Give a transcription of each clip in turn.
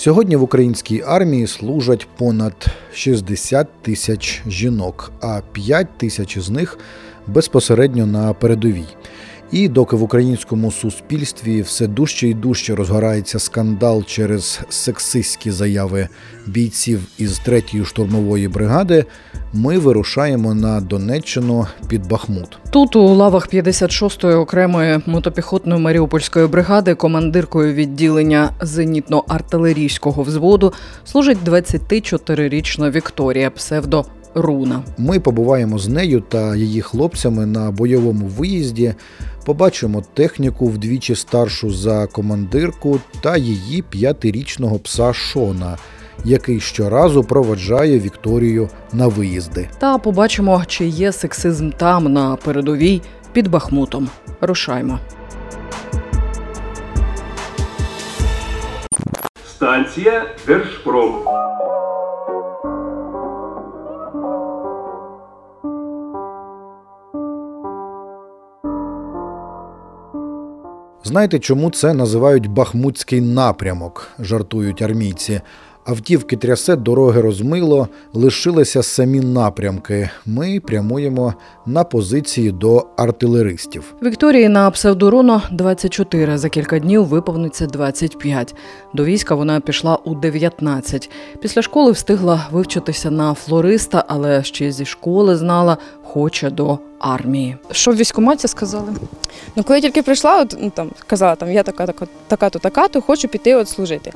Сьогодні в українській армії служать понад 60 тисяч жінок, а 5 тисяч з них безпосередньо на передовій. І доки в українському суспільстві все дужче і дужче розгорається скандал через сексистські заяви бійців із 3-ї штурмової бригади, ми вирушаємо на Донеччину під Бахмут. Тут у лавах 56-ї окремої мотопіхотної маріупольської бригади командиркою відділення зенітно-артилерійського взводу служить 24-річна Вікторія псевдо Руна. Ми побуваємо з нею та її хлопцями на бойовому виїзді, побачимо техніку вдвічі старшу за командирку та її п'ятирічного пса Шона, який щоразу проведжає Вікторію на виїзди. Та побачимо, чи є сексизм там на передовій під Бахмутом. Рушаймо. Станція Держпром. Знаєте, чому це називають Бахмутський напрямок? жартують армійці. Автівки трясе, дороги розмило, лишилися самі напрямки. Ми прямуємо на позиції до артилеристів. Вікторії на псевдоруно 24. За кілька днів виповниться 25. До війська вона пішла у 19. Після школи встигла вивчитися на флориста, але ще зі школи знала, хоче до армії. Що в військкоматі сказали? Ну, коли я тільки прийшла, от, ну, там, казала, там, я така, така, така-то, така-то, хочу піти от служити.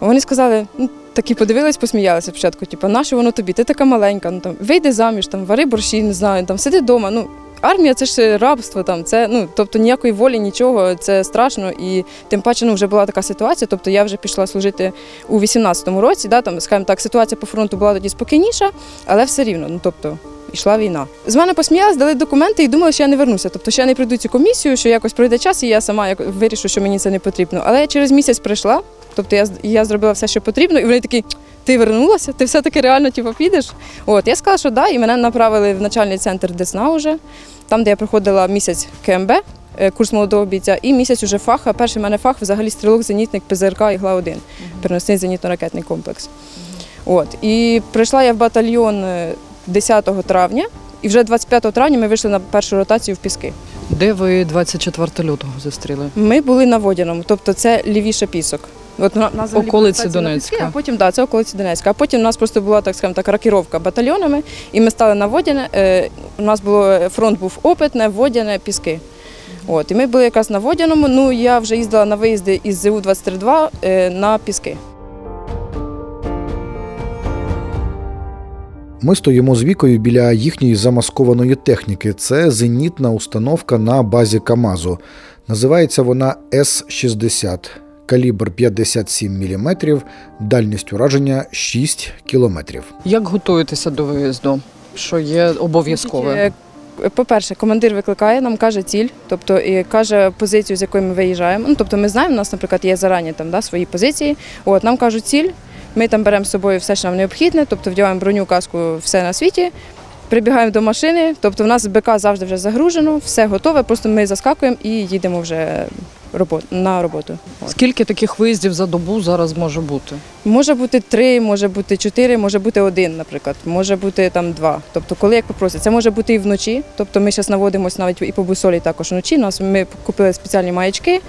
Вони сказали, ну, такі подивились, посміялися спочатку, типу, нащо воно тобі? Ти така маленька, ну там вийди заміж, там вари борщі, не знаю, там сиди вдома. Ну, армія це ж рабство, там це ну, тобто ніякої волі, нічого, це страшно. І тим паче ну, вже була така ситуація. Тобто я вже пішла служити у 18-му році, да, там, скажімо так, ситуація по фронту була тоді спокійніша, але все рівно. Ну, тобто, Ішла війна. З мене посміялись, дали документи і думали, що я не вернуся. Тобто, що я не прийду цю комісію, що якось пройде час, і я сама вирішу, що мені це не потрібно. Але я через місяць прийшла, тобто я, я зробила все, що потрібно, і вони такі. Ти вернулася? Ти все-таки реально типу, підеш? От я сказала, що да, і мене направили в начальний центр Десна вже, там, де я проходила місяць КМБ, е, курс молодого бійця, і місяць уже фах. Перший в мене фах взагалі стрілок, зенітник, ПЗРК і ГЛА 1 переносний зенітно-ракетний комплекс. От і прийшла я в батальйон е, 10 травня, і вже 25 травня ми вийшли на першу ротацію в Піски. Де ви 24 лютого зустріли? Ми були на Водяному, тобто це лівіше пісок. От на, на Околиці ротація на Донецька. А потім да, це околиці Донецька. А потім у нас просто була так скажімо так рокіровка батальйонами, і ми стали на Водяне. Е, у нас було фронт був опитне, Водяне, Піски. От, і ми були якраз на Водяному. Ну я вже їздила на виїзди із ЗУ 232 е, на Піски. Ми стоїмо з вікою біля їхньої замаскованої техніки. Це зенітна установка на базі Камазу. Називається вона С-60. Калібр 57 мм, дальність ураження 6 км. Як готуєтеся до виїзду? Що є обов'язкове? Е, По-перше, командир викликає, нам каже ціль, тобто і каже позицію, з якої ми виїжджаємо. Ну, тобто ми знаємо, у нас, наприклад, є зарані там, да, свої позиції. От, нам кажуть ціль, ми там беремо з собою все, що нам необхідне, тобто вдягаємо броню, каску, все на світі. Прибігаємо до машини, тобто в нас БК завжди вже загружено, все готове, просто ми заскакуємо і їдемо вже робо- на роботу. Скільки таких виїздів за добу зараз може бути? Може бути три, може бути чотири, може бути один, наприклад, може бути там два. Тобто, коли як попросять, це може бути і вночі. Тобто ми зараз наводимося навіть і по бусолі також вночі. Нас ми купили спеціальні маячки,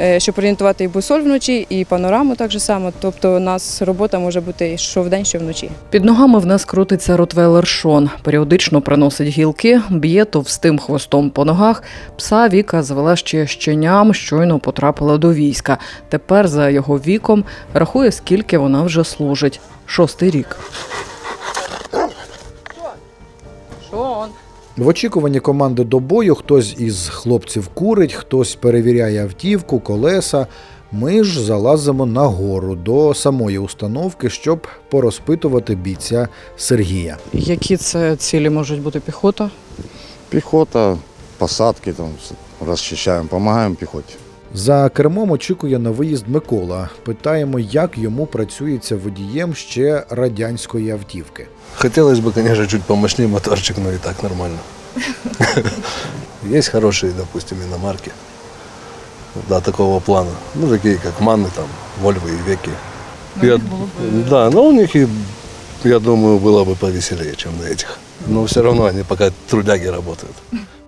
е, щоб орієнтувати і бусоль вночі, і панораму так же само. Тобто, у нас робота може бути що вдень, що вночі. Під ногами в нас крутиться ротвейлер Шон. Періодично приносить гілки, б'є товстим хвостом по ногах. Пса Віка звела ще щеням, щойно потрапила до війська. Тепер за його віком рахує, скільки вона вже служить. Шостий рік. В очікуванні команди до бою хтось із хлопців курить, хтось перевіряє автівку, колеса. Ми ж залазимо на гору до самої установки, щоб порозпитувати бійця Сергія. Які це цілі можуть бути піхота? Пехота, посадки там расчищаем, помогаем пехоте. За кермом очікує на виїзд Микола. Питаємо, як йому працюється водієм ще радянської автівки. Хотелось бы, конечно, чуть помощнее моторчик, но и так нормально. Есть хорошие, допустим, иномарки. Да, такого плана. Ну, такие как Манны, там, Вольвы и Веки. Я- да, но у них и, я думаю, было бы повеселее, чем на этих. Но все равно они пока трудяги работают.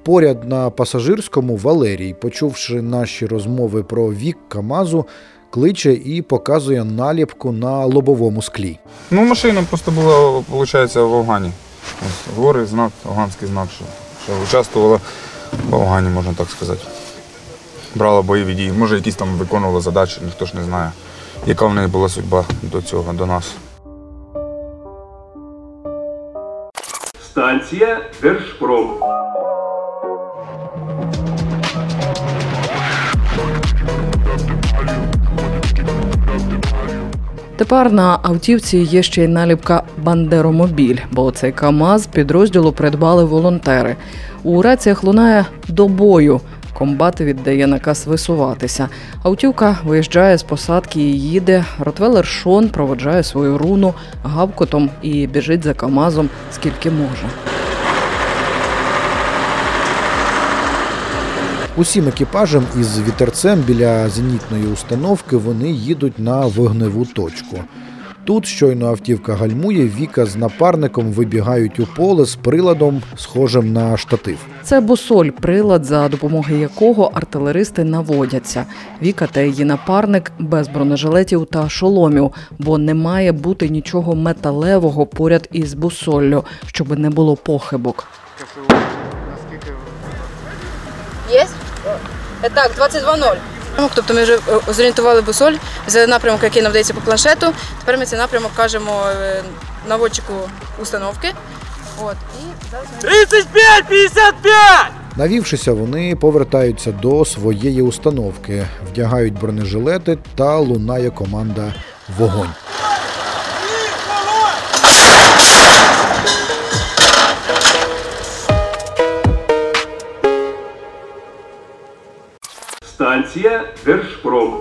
Поряд на пасажирському Валерій, почувши наші розмови про вік Камазу, кличе і показує наліпку на лобовому склі. Ну, машина просто була, виходить, в Афгані. Ось гори, знак, афганський знак, що, що участвувала в Афгані, можна так сказати. Брала бойові дії. Може, якісь там виконувала задачі, ніхто ж не знає, яка в неї була судьба до цього, до нас. Станція Держпром. Тепер на автівці є ще й наліпка Бандеромобіль, бо цей КАМАЗ підрозділу придбали волонтери. У раціях лунає до бою. Комбат віддає наказ висуватися. Автівка виїжджає з посадки і їде. Ротвелер Шон проводжає свою Руну гавкотом і біжить за КАМАЗом скільки може. Усім екіпажем із вітерцем біля зенітної установки вони їдуть на вогневу точку. Тут щойно автівка гальмує, Віка з напарником вибігають у поле з приладом, схожим на штатив. Це бусоль, прилад, за допомогою якого артилеристи наводяться. Віка та її напарник без бронежилетів та шоломів, бо не має бути нічого металевого поряд із бусоллю, щоб не було похибок. Є? Так, 22.0. Тобто ми вже е, зорієнтували бусоль, взяли напрямок, який нам дається по планшету. Тепер ми цей напрямок кажемо е, наводчику установки. От, і зараз ми... Навівшися, вони повертаються до своєї установки, вдягають бронежилети та лунає команда Вогонь. Станція Держпром.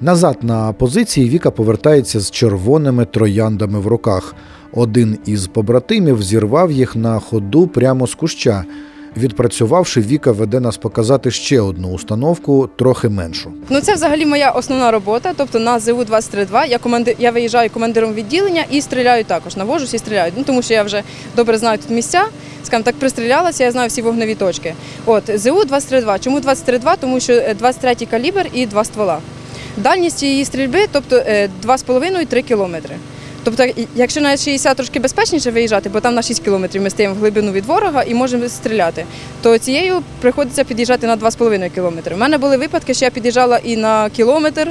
Назад на позиції Віка повертається з червоними трояндами в руках. Один із побратимів зірвав їх на ходу прямо з куща. Відпрацювавши, Віка веде нас показати ще одну установку, трохи меншу. Ну це взагалі моя основна робота. Тобто на ЗУ 232 я команди... я виїжджаю командиром відділення і стріляю також. Навожусь і стріляю. Ну тому що я вже добре знаю тут місця. Скажімо так, пристрілялася, я знаю всі вогневі точки. От ЗУ 232. Чому 232? Тому що е, 23 калібр і два ствола. Дальність її стрільби, тобто е, 2,5-3 кілометри. Тобто, якщо на 60 трошки безпечніше виїжджати, бо там на 6 кілометрів ми стоїмо в глибину від ворога і можемо стріляти, то цією приходиться під'їжджати на 2,5 кілометри. У мене були випадки, що я під'їжджала і на кілометр,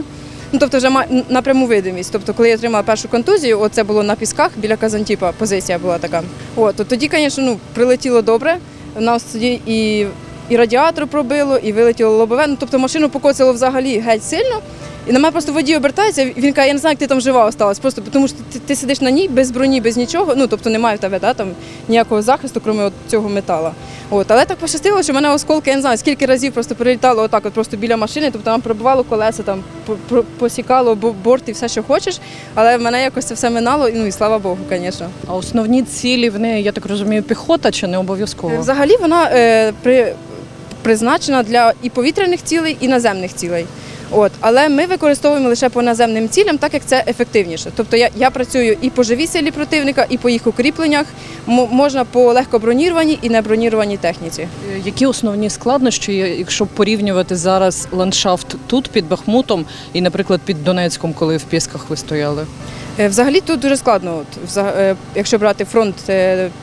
ну тобто вже на пряму видимість. Тобто, коли я отримала першу контузію, от це було на пісках біля Казантіпа, позиція була така. От, то тоді, звісно, ну, прилетіло добре. У нас тоді і, і радіатор пробило, і вилетіло лобове. Ну, тобто машину покоцало взагалі геть сильно. І на мене просто водій обертається, він каже, я не знаю, як ти там жива осталась, просто тому що ти, ти сидиш на ній без броні, без нічого, ну тобто немає в тебе да, там, ніякого захисту, крім от цього метала. От, але так пощастило, що в мене осколки, я не знаю, скільки разів просто прилітало отак, от просто біля машини, тобто там пробивало колеса, там по- по- посікало борт і все, що хочеш. Але в мене якось це все минало, ну і слава Богу, звісно. А основні цілі в неї, я так розумію, піхота чи не обов'язково? Взагалі вона е, при, призначена для і повітряних цілей, і наземних цілей. От, але ми використовуємо лише по наземним цілям, так як це ефективніше. Тобто я, я працюю і по живій силі противника, і по їх укріпленнях. М- можна по легкобронірованій і небронірованій техніці. Е, Які основні складнощі, якщо порівнювати зараз ландшафт тут під Бахмутом і, наприклад, під Донецьком, коли в Пісках ви стояли? Е, Взагалі тут дуже складно, от, е, якщо брати фронт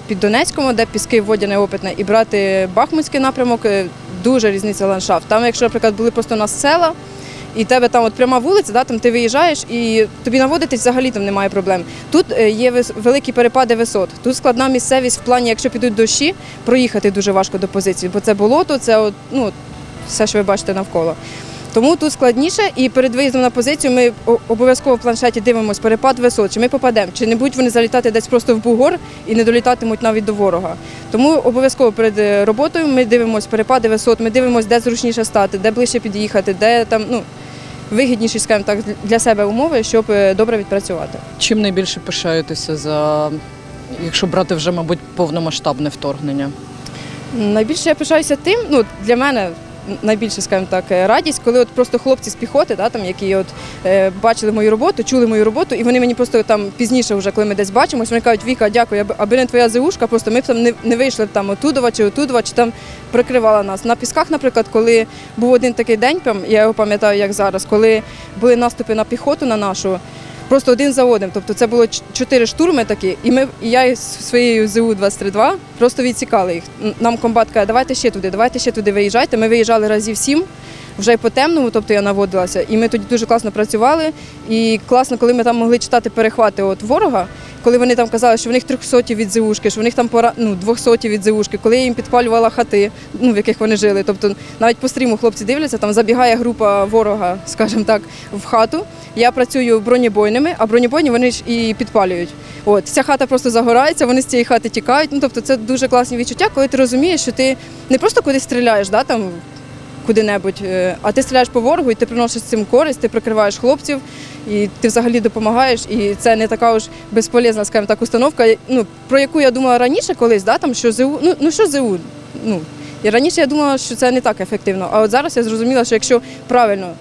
під Донецьком, де піски водяне опитне, і брати Бахмутський напрямок, дуже різниця ландшафт. Там, якщо, наприклад, були просто у нас села, і тебе там от пряма вулиця, да, там ти виїжджаєш і тобі наводитись взагалі там немає проблем. Тут е, є великі перепади висот. Тут складна місцевість в плані, якщо підуть дощі, проїхати дуже важко до позиції, бо це болото, це от, ну, все, що ви бачите навколо. Тому тут складніше, і перед виїздом на позицію ми обов'язково в планшеті дивимося перепад висот, чи ми попадемо, чи не будуть вони залітати десь просто в бугор і не долітатимуть навіть до ворога. Тому обов'язково перед е, роботою ми дивимося перепади висот, ми дивимося, де зручніше стати, де ближче під'їхати, де там ну вигідніші, скажімо так, для себе умови, щоб е, добре відпрацювати. Чим найбільше пишаєтеся за, якщо брати вже, мабуть, повномасштабне вторгнення? Найбільше я пишаюся тим, ну для мене найбільше, скажімо так, е, радість, коли от просто хлопці з піхоти, да, там, які от, е, бачили мою роботу, чули мою роботу, і вони мені просто там пізніше, вже, коли ми десь бачимось, вони кажуть, Віка, дякую, аби, не твоя ЗУшка, просто ми б там не, не вийшли там отудова чи отудова, чи там прикривала нас. На пісках, наприклад, коли був один такий день, я його пам'ятаю, як зараз, коли були наступи на піхоту на нашу. Просто один за одним. Тобто це було чотири штурми такі, і ми і я із своєю ЗУ 232 просто відсікали їх. Нам комбат каже, давайте ще туди, давайте ще туди виїжджайте. Ми виїжджали разів сім. Вже по темному, тобто я наводилася, і ми тоді дуже класно працювали. І класно, коли ми там могли читати перехвати от ворога, коли вони там казали, що в них 300 від ЗУшки, що в них там пора ну, 200 від ЗУшки, коли я їм підпалювала хати, ну, в яких вони жили. Тобто навіть по стріму хлопці дивляться, там забігає група ворога, скажімо так, в хату. Я працюю бронебойними, а бронебойні вони ж і підпалюють. От ця хата просто загорається, вони з цієї хати тікають. Ну тобто це дуже класні відчуття, коли ти розумієш, що ти не просто кудись стріляєш, да, там куди-небудь, е, а ти стріляєш по ворогу, і ти приносиш цим користь, ти прикриваєш хлопців, і ти взагалі допомагаєш. І це не така уж безполезна, скажімо так, установка, ну, про яку я думала раніше колись, да, там, що ЗУ, ну, ну що ЗУ? Ну, і раніше я думала, що це не так ефективно. А от зараз я зрозуміла, що якщо правильно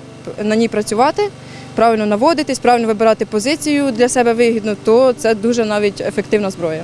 на ній працювати, правильно наводитись, правильно вибирати позицію для себе вигідну, то це дуже навіть ефективна зброя.